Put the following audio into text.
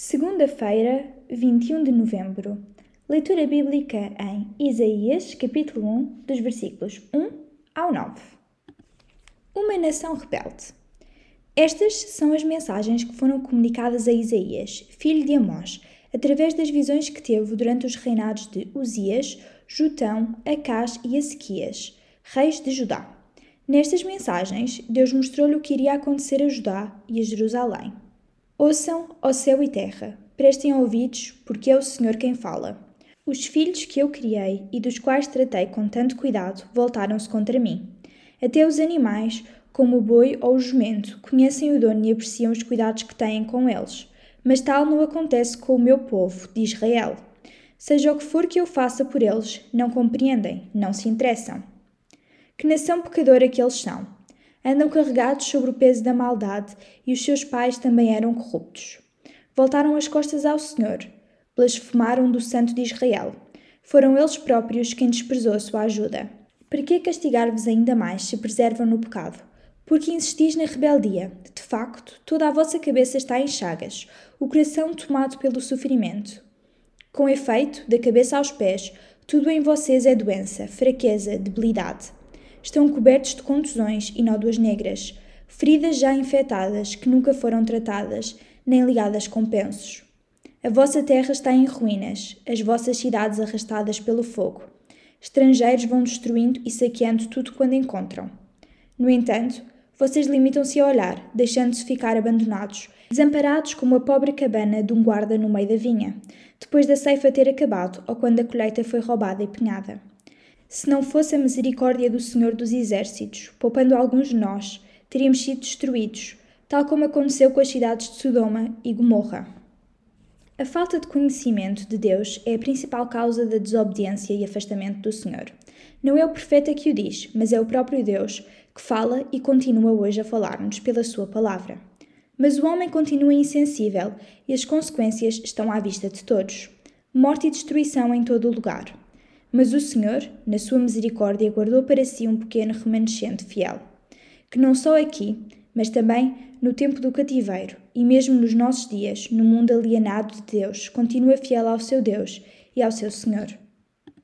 Segunda-feira, 21 de novembro. Leitura bíblica em Isaías, capítulo 1, dos versículos 1 ao 9. Uma nação rebelde. Estas são as mensagens que foram comunicadas a Isaías, filho de Amós, através das visões que teve durante os reinados de Uzias, Jutão, Acás e Ezequias, reis de Judá. Nestas mensagens, Deus mostrou-lhe o que iria acontecer a Judá e a Jerusalém. Ouçam, ó céu e terra, prestem ouvidos, porque é o Senhor quem fala. Os filhos que eu criei e dos quais tratei com tanto cuidado voltaram-se contra mim. Até os animais, como o boi ou o jumento, conhecem o dono e apreciam os cuidados que têm com eles. Mas tal não acontece com o meu povo, de Israel. Seja o que for que eu faça por eles, não compreendem, não se interessam. Que nação pecadora que eles são! Andam carregados sobre o peso da maldade e os seus pais também eram corruptos. Voltaram as costas ao Senhor, blasfemaram do Santo de Israel. Foram eles próprios quem desprezou sua ajuda. Para que castigar-vos ainda mais se preservam no pecado? Porque insistis na rebeldia. De facto, toda a vossa cabeça está em chagas, o coração tomado pelo sofrimento. Com efeito, da cabeça aos pés, tudo em vocês é doença, fraqueza, debilidade estão cobertos de contusões e nódoas negras, feridas já infectadas que nunca foram tratadas, nem ligadas com pensos. A vossa terra está em ruínas, as vossas cidades arrastadas pelo fogo. Estrangeiros vão destruindo e saqueando tudo quando encontram. No entanto, vocês limitam-se a olhar, deixando-se ficar abandonados, desamparados como a pobre cabana de um guarda no meio da vinha, depois da ceifa ter acabado ou quando a colheita foi roubada e penhada se não fosse a misericórdia do Senhor dos Exércitos, poupando alguns de nós, teríamos sido destruídos, tal como aconteceu com as cidades de Sodoma e Gomorra. A falta de conhecimento de Deus é a principal causa da desobediência e afastamento do Senhor. Não é o profeta que o diz, mas é o próprio Deus que fala e continua hoje a falar-nos pela sua palavra. Mas o homem continua insensível e as consequências estão à vista de todos. Morte e destruição em todo o lugar. Mas o Senhor, na sua misericórdia, guardou para si um pequeno remanescente fiel, que não só aqui, mas também no tempo do cativeiro e mesmo nos nossos dias, no mundo alienado de Deus, continua fiel ao seu Deus e ao seu Senhor.